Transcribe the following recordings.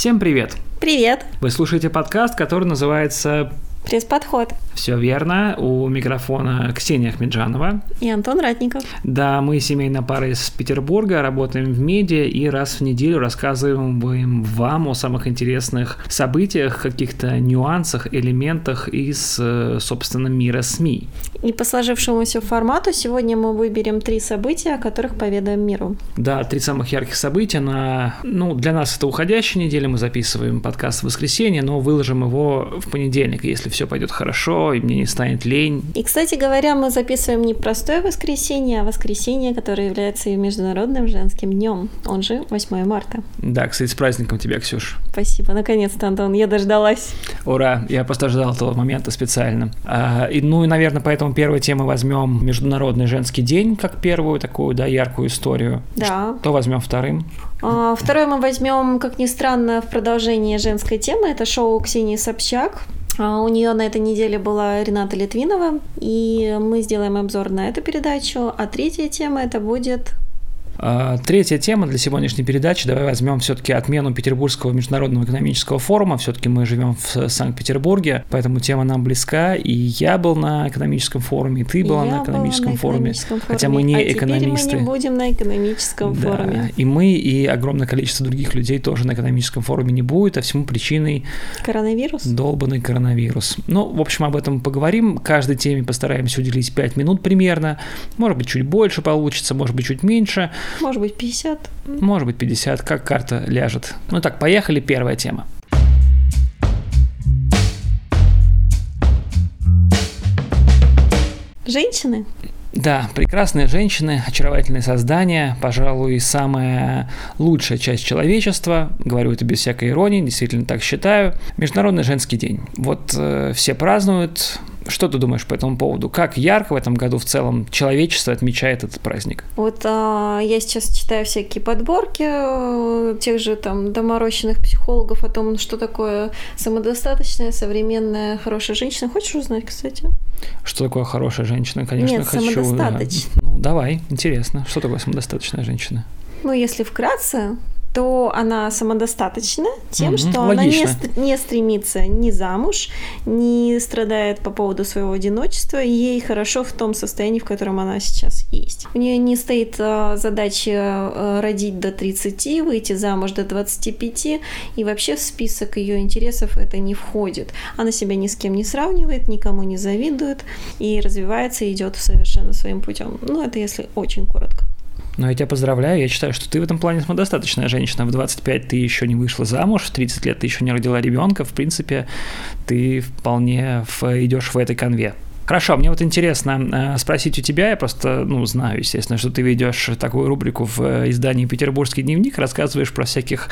Всем привет! Привет! Вы слушаете подкаст, который называется Пресс-подход. Все верно. У микрофона Ксения Ахмеджанова. И Антон Ратников. Да, мы семейная пара из Петербурга, работаем в медиа и раз в неделю рассказываем вам о самых интересных событиях, каких-то нюансах, элементах из, э, собственно, мира СМИ. И по сложившемуся формату сегодня мы выберем три события, о которых поведаем миру. Да, три самых ярких события на... Ну, для нас это уходящая неделя, мы записываем подкаст в воскресенье, но выложим его в понедельник, если все пойдет хорошо, и мне не станет лень. И, кстати говоря, мы записываем не простое воскресенье, а воскресенье, которое является и Международным женским днем, он же 8 марта. Да, кстати, с праздником тебя, Ксюш. Спасибо, наконец-то, Антон, я дождалась. Ура, я просто ждал этого момента специально. А, и, ну и, наверное, поэтому первой темы возьмем Международный женский день, как первую такую, да, яркую историю. Да. Что возьмем вторым? А, второе мы возьмем, как ни странно, в продолжение женской темы. Это шоу Ксении Собчак. А, у нее на этой неделе была Рената Литвинова, и мы сделаем обзор на эту передачу. А третья тема это будет третья тема для сегодняшней передачи. Давай возьмем все-таки отмену Петербургского международного экономического форума. Все-таки мы живем в Санкт-Петербурге, поэтому тема нам близка. И я был на экономическом форуме, и ты была я на экономическом, была на форуме, экономическом форуме. Хотя мы не а экономисты. Мы не будем на экономическом да. форуме. И мы, и огромное количество других людей тоже на экономическом форуме не будет, а всему причиной коронавирус. Долбанный коронавирус. Ну, в общем, об этом поговорим. Каждой теме постараемся уделить 5 минут примерно. Может быть, чуть больше получится, может быть, чуть меньше. Может быть, 50. Может быть, 50, как карта ляжет. Ну так, поехали, первая тема. Женщины? Да, прекрасные женщины, очаровательные создания, пожалуй, самая лучшая часть человечества. Говорю это без всякой иронии, действительно так считаю. Международный женский день. Вот э, все празднуют, что ты думаешь по этому поводу? Как ярко в этом году в целом человечество отмечает этот праздник? Вот а, я сейчас читаю всякие подборки э, тех же там доморощенных психологов о том, что такое самодостаточная, современная, хорошая женщина. Хочешь узнать, кстати? Что такое хорошая женщина? Конечно, Нет, хочу. самодостаточная. Да. Ну, давай, интересно. Что такое самодостаточная женщина? Ну, если вкратце, то она самодостаточна тем, mm-hmm, что логично. она не, не стремится ни замуж, не страдает по поводу своего одиночества, и ей хорошо в том состоянии, в котором она сейчас есть. У нее не стоит а, задача а, родить до 30, выйти замуж до 25, и вообще в список ее интересов это не входит. Она себя ни с кем не сравнивает, никому не завидует и развивается и идет совершенно своим путем. Ну, это если очень коротко. Но я тебя поздравляю, я считаю, что ты в этом плане самодостаточная женщина. В 25 ты еще не вышла замуж, в 30 лет ты еще не родила ребенка. В принципе, ты вполне в, идешь в этой конве. Хорошо, мне вот интересно э, спросить у тебя, я просто, ну, знаю, естественно, что ты ведешь такую рубрику в э, издании «Петербургский дневник», рассказываешь про всяких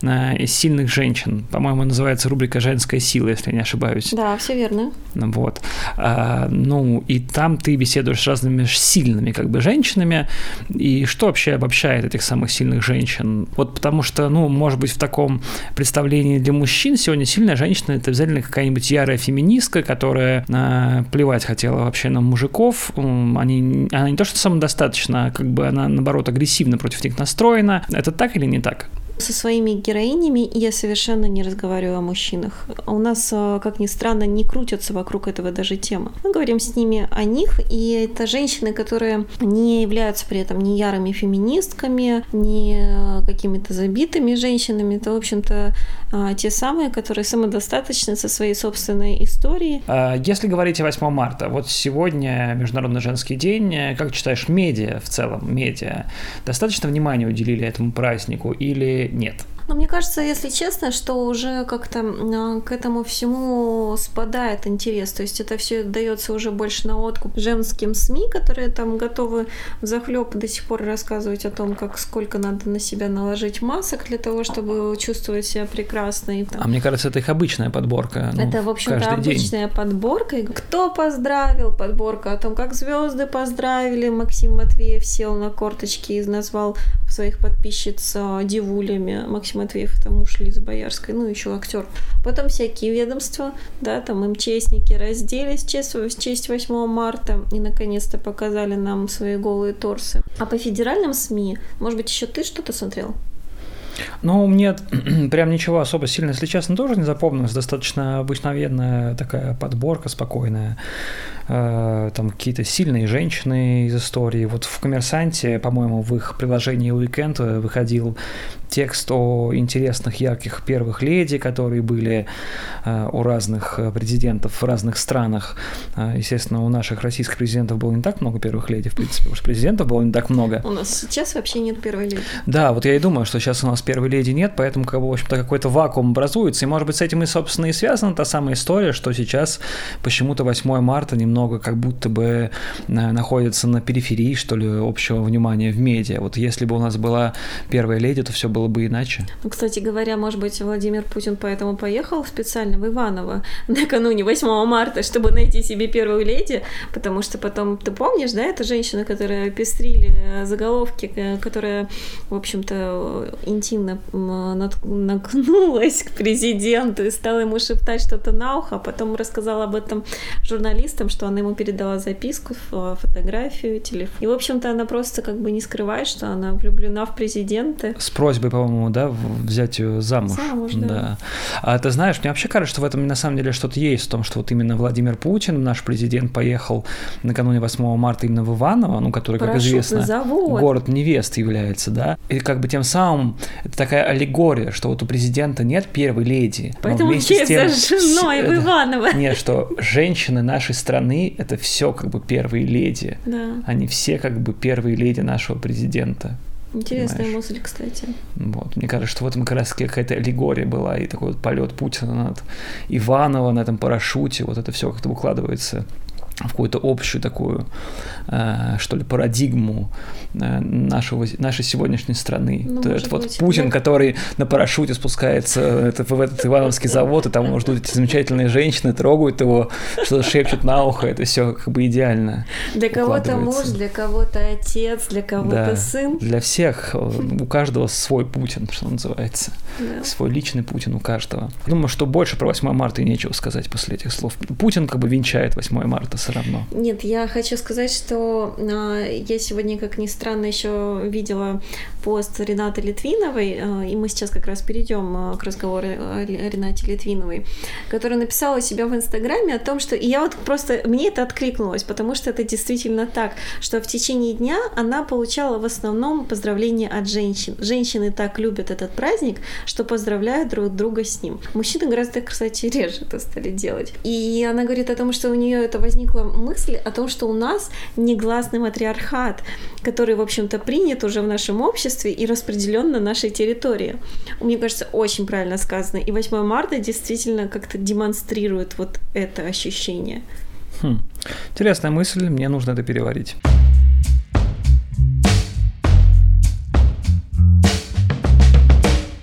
э, сильных женщин. По-моему, называется рубрика «Женская сила», если я не ошибаюсь. Да, все верно. Вот. А, ну, и там ты беседуешь с разными сильными, как бы, женщинами. И что вообще обобщает этих самых сильных женщин? Вот потому что, ну, может быть, в таком представлении для мужчин сегодня сильная женщина – это обязательно какая-нибудь ярая феминистка, которая э, плевать хотела вообще на мужиков. Они, она не то что самодостаточна, как бы она, наоборот, агрессивно против них настроена. Это так или не так? Со своими героинями я совершенно не разговариваю о мужчинах. У нас, э, как ни странно, не крутятся вокруг этого даже темы. Мы говорим с ними о них, и это женщины, которые не являются при этом ни ярыми феминистками, ни э, какими-то забитыми женщинами. Это, в общем-то, э, те самые, которые самодостаточны со своей собственной историей. А если говорить о 8 марта, вот сегодня Международный женский день, как читаешь, медиа в целом, медиа, достаточно внимания уделили этому празднику или нет? Но мне кажется, если честно, что уже как-то а, к этому всему спадает интерес. То есть это все дается уже больше на откуп женским СМИ, которые там готовы захлеб до сих пор рассказывать о том, как сколько надо на себя наложить масок для того, чтобы чувствовать себя прекрасно. И, там. А мне кажется, это их обычная подборка. Ну, это, в общем-то, обычная день. подборка. Кто поздравил? Подборка о том, как звезды поздравили. Максим Матвеев сел на корточки и назвал своих подписчиц а, дивулями. Максим Матвеев, это муж Лизы Боярской, ну, еще актер. Потом всякие ведомства, да, там МЧСники разделись честь, в честь 8 марта и наконец-то показали нам свои голые торсы. А по федеральным СМИ, может быть, еще ты что-то смотрел? Ну, мне прям ничего особо сильно, если честно, тоже не запомнилось. Достаточно обыкновенная такая подборка спокойная. Э, там какие-то сильные женщины из истории. Вот в «Коммерсанте», по-моему, в их приложении «Уикенд» выходил текст о интересных, ярких первых леди, которые были э, у разных президентов в разных странах. Э, естественно, у наших российских президентов было не так много первых леди, в принципе, потому что президентов было не так много. У нас сейчас вообще нет первой леди. Да, вот я и думаю, что сейчас у нас первой леди нет, поэтому, как бы, в общем-то, какой-то вакуум образуется. И, может быть, с этим и, собственно, и связана та самая история, что сейчас почему-то 8 марта немного много как будто бы э, находится на периферии, что ли, общего внимания в медиа. Вот если бы у нас была первая леди, то все было бы иначе. Ну, кстати говоря, может быть, Владимир Путин поэтому поехал специально в Иваново накануне 8 марта, чтобы найти себе первую леди, потому что потом, ты помнишь, да, эта женщина, которая пестрили э, заголовки, э, которая, в общем-то, интимно накнулась к президенту и стала ему шептать что-то на ухо, а потом рассказала об этом журналистам, что она ему передала записку, фотографию, телефон. И, в общем-то, она просто как бы не скрывает, что она влюблена в президента. С просьбой, по-моему, да, взять ее замуж. Замуж, да. да. А ты знаешь, мне вообще кажется, что в этом на самом деле что-то есть, в том, что вот именно Владимир Путин, наш президент, поехал накануне 8 марта именно в Иваново, ну, который, как известно, завод. город невест является, да, и как бы тем самым это такая аллегория, что вот у президента нет первой леди. Поэтому он с тем, женой в Иваново. Нет, что женщины нашей страны это все как бы первые леди. Да. Они все как бы первые леди нашего президента. Интересная понимаешь? мысль, кстати. Вот. Мне кажется, что в этом как раз какая-то аллегория была, и такой вот полет Путина над Иванова на этом парашюте, вот это все как-то укладывается в какую-то общую такую, э, что ли, парадигму э, нашего, нашей сегодняшней страны. Ну, это вот быть. Путин, да. который на парашюте спускается это, в этот Ивановский завод, и там его ждут эти замечательные женщины, трогают его, что-то шепчут на ухо, это все как бы идеально. Для кого-то муж, для кого-то отец, для кого-то да, сын. Для всех, у каждого свой Путин, что называется. Да. Свой личный Путин у каждого. Думаю, что больше про 8 марта и нечего сказать после этих слов. Путин как бы венчает 8 марта все равно. Нет, я хочу сказать, что а, я сегодня, как ни странно, еще видела пост Ренаты Литвиновой, а, и мы сейчас как раз перейдем а, к разговору о Ренате Литвиновой, которая написала у себя в Инстаграме о том, что... И я вот просто... Мне это откликнулось, потому что это действительно так, что в течение дня она получала в основном поздравления от женщин. Женщины так любят этот праздник, что поздравляют друг друга с ним. Мужчины гораздо, кстати, реже это стали делать. И она говорит о том, что у нее это возникло мысль о том, что у нас негласный матриархат, который, в общем-то, принят уже в нашем обществе и распределен на нашей территории. Мне кажется, очень правильно сказано. И 8 марта действительно как-то демонстрирует вот это ощущение. Хм. Интересная мысль, мне нужно это переварить.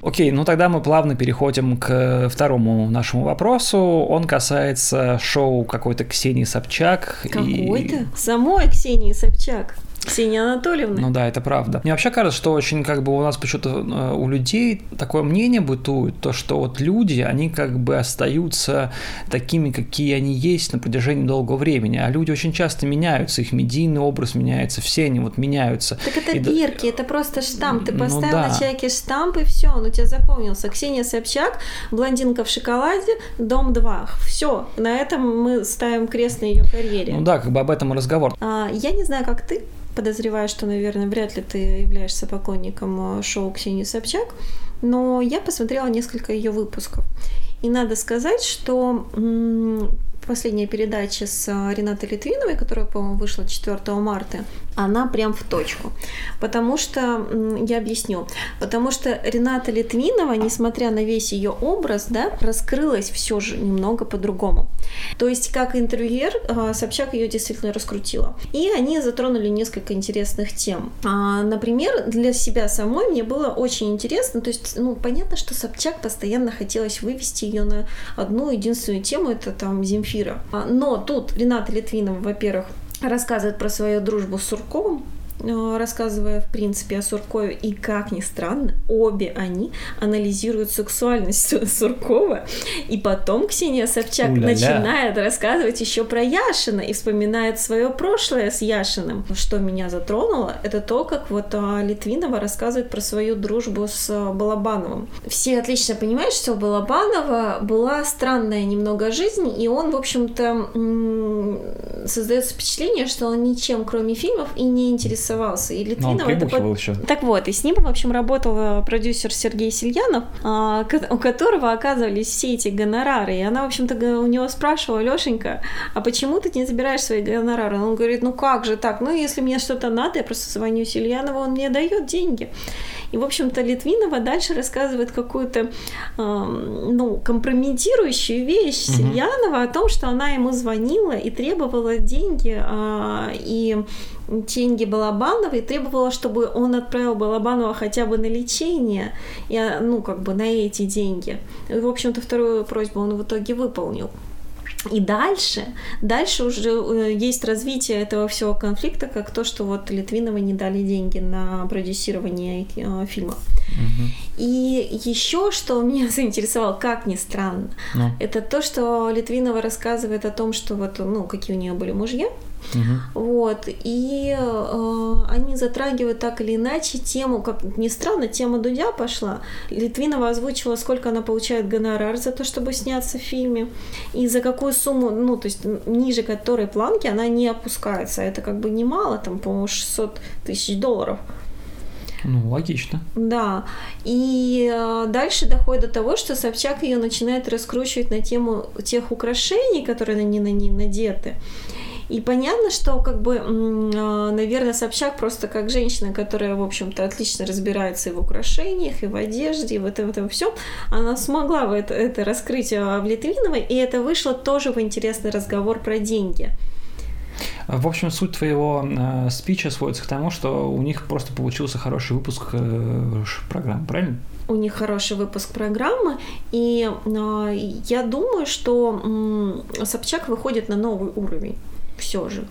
Окей, ну тогда мы плавно переходим к второму нашему вопросу. Он касается шоу какой-то Ксении Собчак. Какой-то? И... Самой Ксении Собчак. Ксения Анатольевна. Ну да, это правда. Мне вообще кажется, что очень как бы у нас почему-то э, у людей такое мнение бытует, то, что вот люди, они как бы остаются такими, какие они есть на протяжении долгого времени, а люди очень часто меняются, их медийный образ меняется, все они вот меняются. Так это и бирки, да... это просто штамп, ты ну поставил ну, да. на человеке штамп и все, он у тебя запомнился. Ксения Собчак, блондинка в шоколаде, дом 2. Все, на этом мы ставим крест на ее карьере. Ну да, как бы об этом разговор. А, я не знаю, как ты, подозреваю, что, наверное, вряд ли ты являешься поклонником э, шоу Ксении Собчак, но я посмотрела несколько ее выпусков. И надо сказать, что последняя передача с э, Ренатой Литвиновой, которая, по-моему, вышла 4 марта, она прям в точку. Потому что, я объясню, потому что Рената Литвинова, несмотря на весь ее образ, да, раскрылась все же немного по-другому. То есть, как интервьюер, э, Собчак ее действительно раскрутила. И они затронули несколько интересных тем. А, например, для себя самой мне было очень интересно, то есть, ну, понятно, что Собчак постоянно хотелось вывести ее на одну единственную тему, это там Земфира. А, но тут Рената Литвинова, во-первых, рассказывает про свою дружбу с Сурковым, рассказывая, в принципе, о Суркове. И, как ни странно, обе они анализируют сексуальность Суркова. И потом Ксения Собчак У-ля-ля. начинает рассказывать еще про Яшина и вспоминает свое прошлое с Яшиным. Что меня затронуло, это то, как вот а, Литвинова рассказывает про свою дружбу с а, Балабановым. Все отлично понимают, что у Балабанова была странная немного жизнь, и он, в общем-то, создается впечатление, что он ничем, кроме фильмов, и не интересовался. И Литвинова это под... еще. Так вот, и с ним, в общем, работал э, продюсер Сергей Сильянов, а, у которого оказывались все эти гонорары. И она, в общем-то, у него спрашивала, Лешенька, а почему ты не забираешь свои гонорары? Он говорит, ну как же так? Ну, если мне что-то надо, я просто звоню Сильянову, он мне дает деньги. И, в общем-то, Литвинова дальше рассказывает какую-то, э, ну, компрометирующую вещь угу. Сильянова о том, что она ему звонила и требовала деньги, э, и деньги Балабанова и требовала, чтобы он отправил Балабанова хотя бы на лечение, и, ну, как бы на эти деньги. И, в общем-то, вторую просьбу он в итоге выполнил. И дальше, дальше уже э, есть развитие этого всего конфликта, как то, что вот Литвиновой не дали деньги на продюсирование э, фильма. Угу. И еще, что меня заинтересовало, как ни странно, ну. это то, что Литвинова рассказывает о том, что вот, ну, какие у нее были мужья, Угу. Вот. И э, они затрагивают так или иначе тему, как ни странно, тема Дудя пошла. Литвинова озвучила, сколько она получает гонорар за то, чтобы сняться в фильме, и за какую сумму, ну, то есть ниже которой планки она не опускается. Это как бы немало, там, по-моему, 600 тысяч долларов. Ну, логично. Да. И э, дальше доходит до того, что Собчак ее начинает раскручивать на тему тех украшений, которые на ней на ней надеты. И понятно, что как бы, а, наверное, Собчак просто как женщина, которая, в общем-то, отлично разбирается и в украшениях, и в одежде, и в этом, в этом всем, она смогла это, это раскрыть а, в Литвиновой, и это вышло тоже в интересный разговор про деньги. В общем, суть твоего э, спича сводится к тому, что у них просто получился хороший выпуск э, программы, правильно? у них хороший выпуск программы, и э, я думаю, что э, Собчак выходит на новый уровень все же.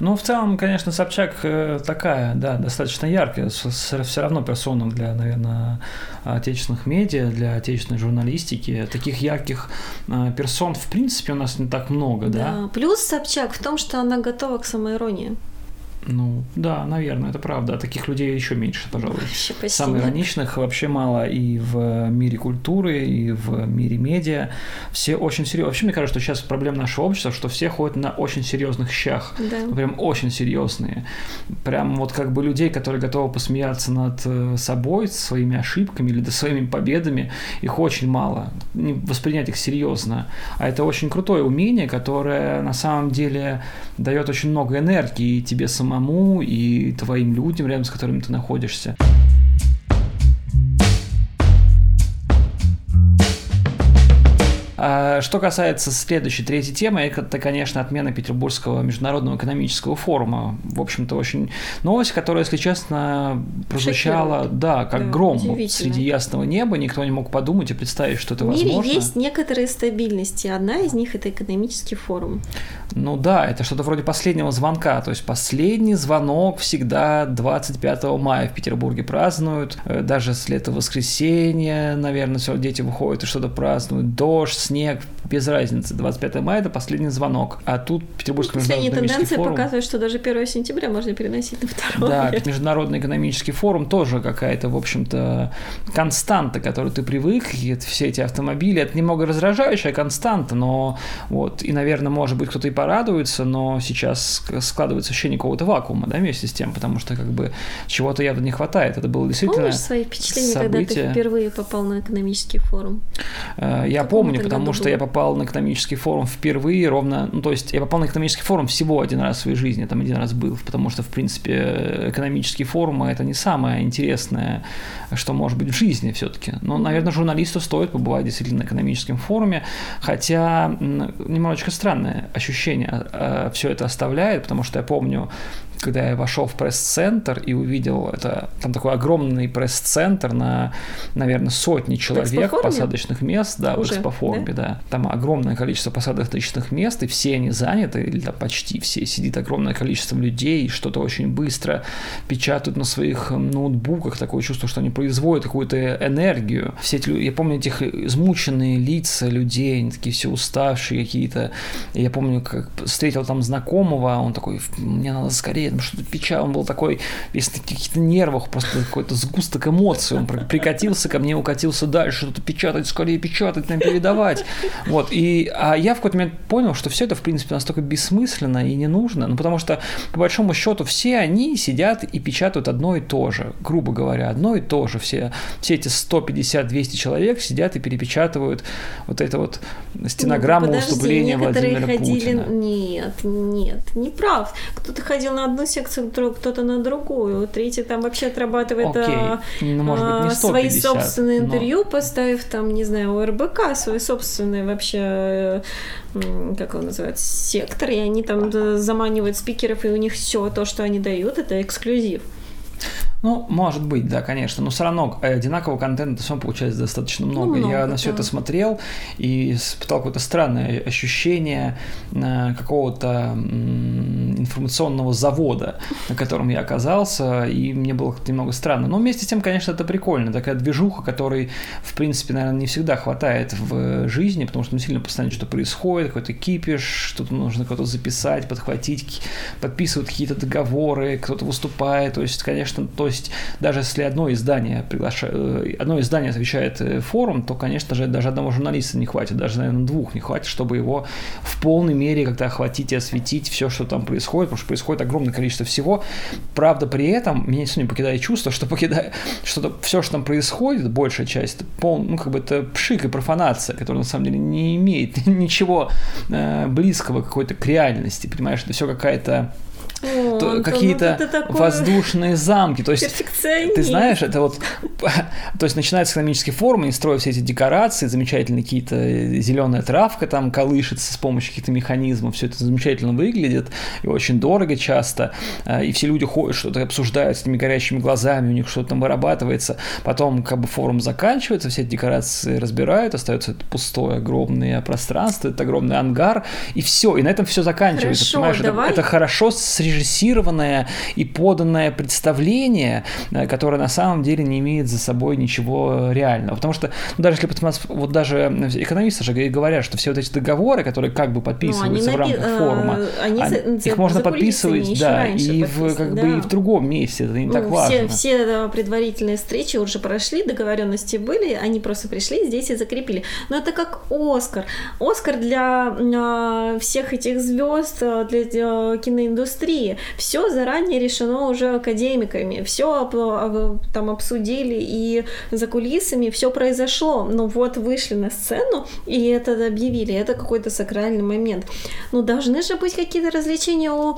Ну, в целом, конечно, Собчак э, такая, да, достаточно яркая, все равно персона для, наверное, отечественных медиа, для отечественной журналистики. Таких ярких э, персон, в принципе, у нас не так много, да? Да, плюс Собчак в том, что она готова к самоиронии. Ну, да, наверное, это правда. Таких людей еще меньше, пожалуй. Вообще Самых ироничных вообще мало и в мире культуры, и в мире медиа. Все очень серьезно. Вообще, мне кажется, что сейчас проблема нашего общества, что все ходят на очень серьезных щах. Да. Ну, прям очень серьезные. Прям вот как бы людей, которые готовы посмеяться над э, собой, своими ошибками или своими победами, их очень мало. Не воспринять их серьезно. А это очень крутое умение, которое на самом деле дает очень много энергии тебе самому самому и твоим людям, рядом с которыми ты находишься. Что касается следующей, третьей темы, это, конечно, отмена Петербургского международного экономического форума. В общем-то, очень новость, которая, если честно, прозвучала, да, как да, гром среди ясного неба. Никто не мог подумать и представить, что это возможно. В мире есть некоторые стабильности. Одна из них – это экономический форум. Ну да, это что-то вроде последнего звонка. То есть последний звонок всегда 25 мая в Петербурге празднуют. Э, даже если это воскресенье, наверное, все, дети выходят и что-то празднуют. Дождь, снег, без разницы. 25 мая – это последний звонок. А тут Петербургский Последние тенденции форум... показывают, что даже 1 сентября можно переносить на 2 Да, Международный экономический форум тоже какая-то, в общем-то, константа, к которой ты привык. И это все эти автомобили. Это немного раздражающая константа, но вот, и, наверное, может быть, кто-то и порадуется, но сейчас складывается ощущение какого-то вакуума, да, вместе с тем, потому что как бы чего-то явно не хватает. Это было действительно Помнишь свои впечатления, событие... когда ты впервые попал на экономический форум? Э, я помню, потому что я попал на экономический форум впервые ровно, ну, то есть я попал на экономический форум всего один раз в своей жизни, я там один раз был, потому что, в принципе, экономический форум – это не самое интересное, что может быть в жизни все-таки. Но, наверное, журналисту стоит побывать действительно на экономическом форуме, хотя немножечко странное ощущение а, а, все это оставляет, потому что я помню, когда я вошел в пресс-центр и увидел это, там такой огромный пресс-центр на, наверное, сотни человек, посадочных мест, да, Уже, в экспофоруме, да? да. Там огромное количество посадочных мест, и все они заняты, или да, почти все, сидит огромное количество людей, что-то очень быстро печатают на своих ноутбуках, такое чувство, что они производят какую-то энергию. Все эти, я помню этих измученные лица людей, они такие все уставшие какие-то. Я помню, как встретил там знакомого, он такой, мне надо скорее, что-то печать, он был такой, весь на каких-то нервах, просто какой-то сгусток эмоций, он прикатился ко мне, укатился дальше, что-то печатать, скорее печатать, нам передавать. Вот, и а я в какой-то момент понял, что все это, в принципе, настолько бессмысленно и не нужно, ну, потому что, по большому счету, все они сидят и печатают одно и то же, грубо говоря, одно и то же. Все, все эти 150-200 человек сидят и перепечатывают вот это вот стенограмму ну, выступления Владимира ходили... Путина. Нет, нет, не прав. Кто-то ходил на одну секцию, кто-то на другую, третий там вообще отрабатывает Окей. А, ну, может быть, не 150, свои собственные но... интервью, поставив там, не знаю, у РБК свои собственные вообще как его называют, сектор, и они там заманивают спикеров, и у них все то, что они дают, это эксклюзив. Ну, может быть, да, конечно, но все равно э, одинакового контента все получается достаточно много. Ну, много Я на все да. это смотрел и испытал какое-то странное ощущение э, какого-то информационного завода, на котором я оказался, и мне было немного странно. Но вместе с тем, конечно, это прикольно, такая движуха, которой, в принципе, наверное, не всегда хватает в жизни, потому что ну, сильно постоянно что-то происходит, какой-то кипиш, что-то нужно кого-то записать, подхватить, подписывают какие-то договоры, кто-то выступает, то есть, конечно, то есть даже если одно издание приглашает, э, одно издание освещает э, форум, то, конечно же, даже одного журналиста не хватит, даже, наверное, двух не хватит, чтобы его в полной мере как-то охватить и осветить все, что там происходит, потому что происходит огромное количество всего. Правда, при этом меня не покидает чувство, что покидая, что все, что там происходит, большая часть, пол, ну, как бы это пшик и профанация, которая на самом деле не имеет ничего э, близкого какой-то к реальности, понимаешь, это все какая-то ну, какие-то ну, воздушные замки. То есть, ты знаешь, это вот, то есть начинается экономический форум, они строят все эти декорации, замечательные какие-то э, зеленая травка там колышется с помощью каких-то механизмов, все это замечательно выглядит и очень дорого часто, э, и все люди ходят, что-то обсуждают с этими горящими глазами, у них что-то там вырабатывается, потом как бы форум заканчивается, все эти декорации разбирают, остается это пустое огромное пространство, это огромный ангар, и все, и на этом все заканчивается, Хорошо, понимаешь, давай. Это, это хорошо срежиссированное и поданное представление, э, которое на самом деле не имеет за собой ничего реального. Потому что, ну, даже если посмотреть, вот даже экономисты же говорят, что все вот эти договоры, которые как бы подписываются ну, в рамках напи- форума, они, они, их можно подписывать, да, и в, как да. бы и в другом месте, это не ну, так важно. Все, все предварительные встречи уже прошли, договоренности были, они просто пришли здесь и закрепили. Но это как Оскар. Оскар для э, всех этих звезд, для э, киноиндустрии. Все заранее решено уже академиками, все там обсудили и за кулисами все произошло. Но вот вышли на сцену и это объявили. Это какой-то сакральный момент. Ну, должны же быть какие-то развлечения у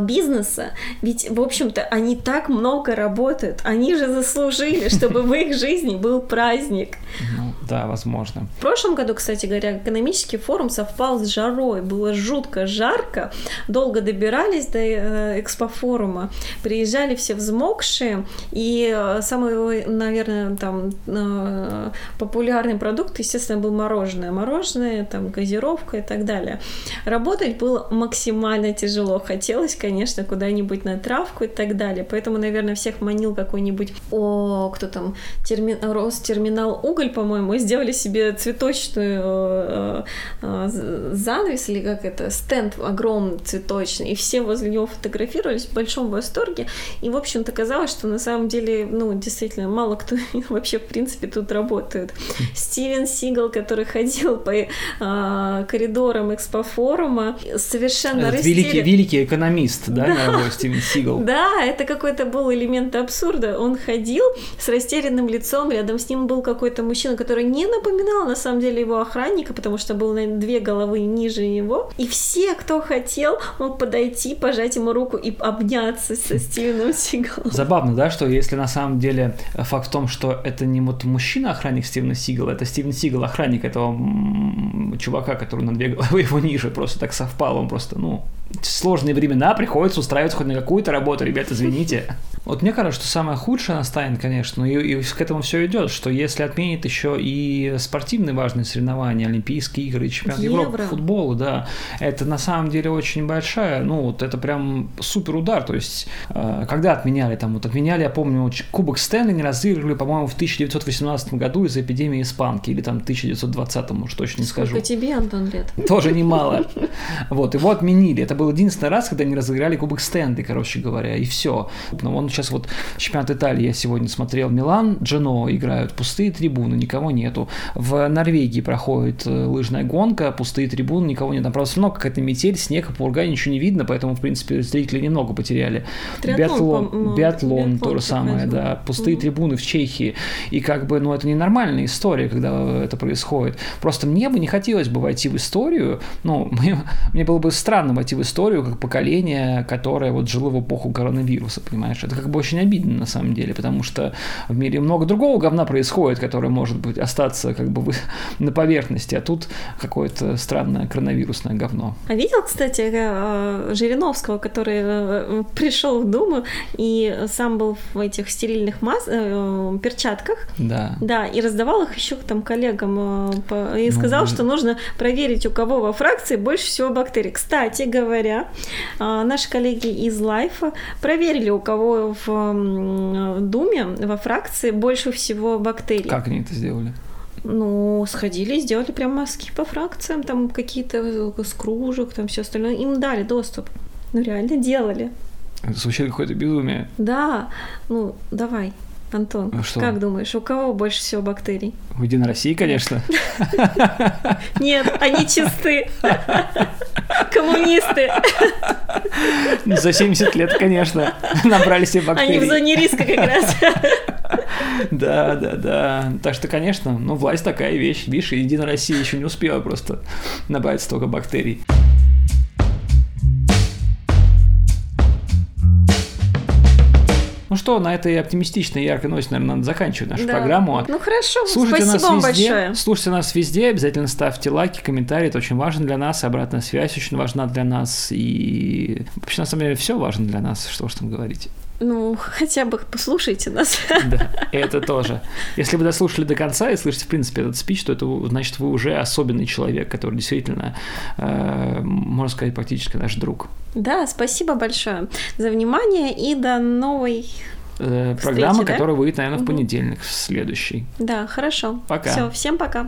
бизнеса, ведь, в общем-то, они так много работают, они же заслужили, чтобы в их жизни был праздник. Ну, да, возможно. В прошлом году, кстати говоря, экономический форум совпал с жарой, было жутко жарко, долго добирались до э, экспофорума, приезжали все взмокшие, и э, самый, наверное, там э, популярный продукт, естественно, был мороженое. Мороженое, там, газировка и так далее. Работать было максимально тяжело, хотя хотелось, конечно, куда-нибудь на травку и так далее. Поэтому, наверное, всех манил какой-нибудь, о, кто там, терми... Ростерминал Уголь, по-моему, сделали себе цветочную э, э, занавес или как это, стенд огромный цветочный, и все возле него фотографировались в большом восторге. И, в общем-то, казалось, что на самом деле, ну, действительно, мало кто вообще, в принципе, тут работает. Стивен Сигал, который ходил по э, коридорам экспофорума, совершенно Этот великий, великий экономист, да, да. мировой Стивен Сигал. Да, это какой-то был элемент абсурда. Он ходил с растерянным лицом, рядом с ним был какой-то мужчина, который не напоминал на самом деле его охранника, потому что был на две головы ниже него. И все, кто хотел, мог подойти, пожать ему руку и обняться со Стивеном Сигалом. Забавно, да, что если на самом деле факт в том, что это не вот мужчина-охранник Стивена Сигала, это Стивен Сигал, охранник этого чувака, который на две головы его ниже, просто так совпал, он просто, ну, сложные времена, приходится устраиваться хоть на какую-то работу, ребят, извините. Вот мне кажется, что самое худшее настанет, конечно, и, и к этому все идет, что если отменит еще и спортивные важные соревнования, Олимпийские игры, чемпионат Евро. Европы, футболу, да, это на самом деле очень большая, ну, вот это прям супер удар, то есть, э, когда отменяли там, вот отменяли, я помню, Кубок Стэнли не разыгрывали, по-моему, в 1918 году из-за эпидемии испанки, или там 1920, уж точно не скажу. Сколько тебе, Антон, лет? Тоже немало. Вот, его отменили. Это был единственный раз, когда они разыграли Кубок Стэнли, короче говоря, и все. Но он сейчас вот чемпионат Италии я сегодня смотрел. Милан, Джено играют, пустые трибуны, никого нету. В Норвегии проходит э, лыжная гонка, пустые трибуны, никого нет. Там просто много какая-то метель, снег, пурга, ничего не видно, поэтому, в принципе, зрители немного потеряли. Триатлон, биатлон, биатлон, то же самое, да. Пустые Мгм. трибуны в Чехии. И как бы, ну, это ненормальная история, когда это происходит. Просто мне бы не хотелось бы войти в историю, ну, мне, мне было бы странно войти в историю как поколение, которое вот жило в эпоху коронавируса, понимаешь? Это как бы очень обидно на самом деле, потому что в мире много другого говна происходит, которое может быть остаться как бы на поверхности, а тут какое-то странное коронавирусное говно. А видел, кстати, э, Жириновского, который э, пришел в Думу и сам был в этих стерильных мас... э, перчатках, Да. да, и раздавал их еще там коллегам и Ну, сказал, мы- что нужно проверить, у кого во фракции больше всего бактерий. Кстати говоря, э, наши коллеги из Лайфа проверили, у кого в Думе во фракции больше всего бактерий. Как они это сделали? Ну, сходили сделали прям мазки по фракциям, там какие-то э, с кружек, там все остальное. Им дали доступ. Ну, реально делали. Это звучит какое-то безумие. Да, ну, давай, Антон, А что? как думаешь, у кого больше всего бактерий? В Единой России, конечно. Нет, они чисты. Коммунисты. За 70 лет, конечно, набрали себе бактерии. Они в зоне риска как раз. Да, да, да. Так что, конечно, ну, власть такая вещь. Видишь, Единая Россия еще не успела просто набрать столько бактерий. Ну что, на этой оптимистичной яркой ноте, наверное, надо заканчивать нашу Да. программу. Ну хорошо, Слушайте спасибо нас вам везде, большое. слушайте нас везде, обязательно ставьте лайки, комментарии, это очень важно для нас, обратная связь очень важна для нас, и вообще, на самом деле, все важно для нас, что уж там говорить. Ну, хотя бы послушайте нас. Да, это тоже. Если вы дослушали до конца и слышите, в принципе, этот спич, то это значит, вы уже особенный человек, который действительно, э, можно сказать, практически наш друг. Да, спасибо большое за внимание и до новой... Э, Встречи, Программа, да? которая выйдет, наверное, в понедельник, в следующий. Да, хорошо. Пока. Все, всем пока.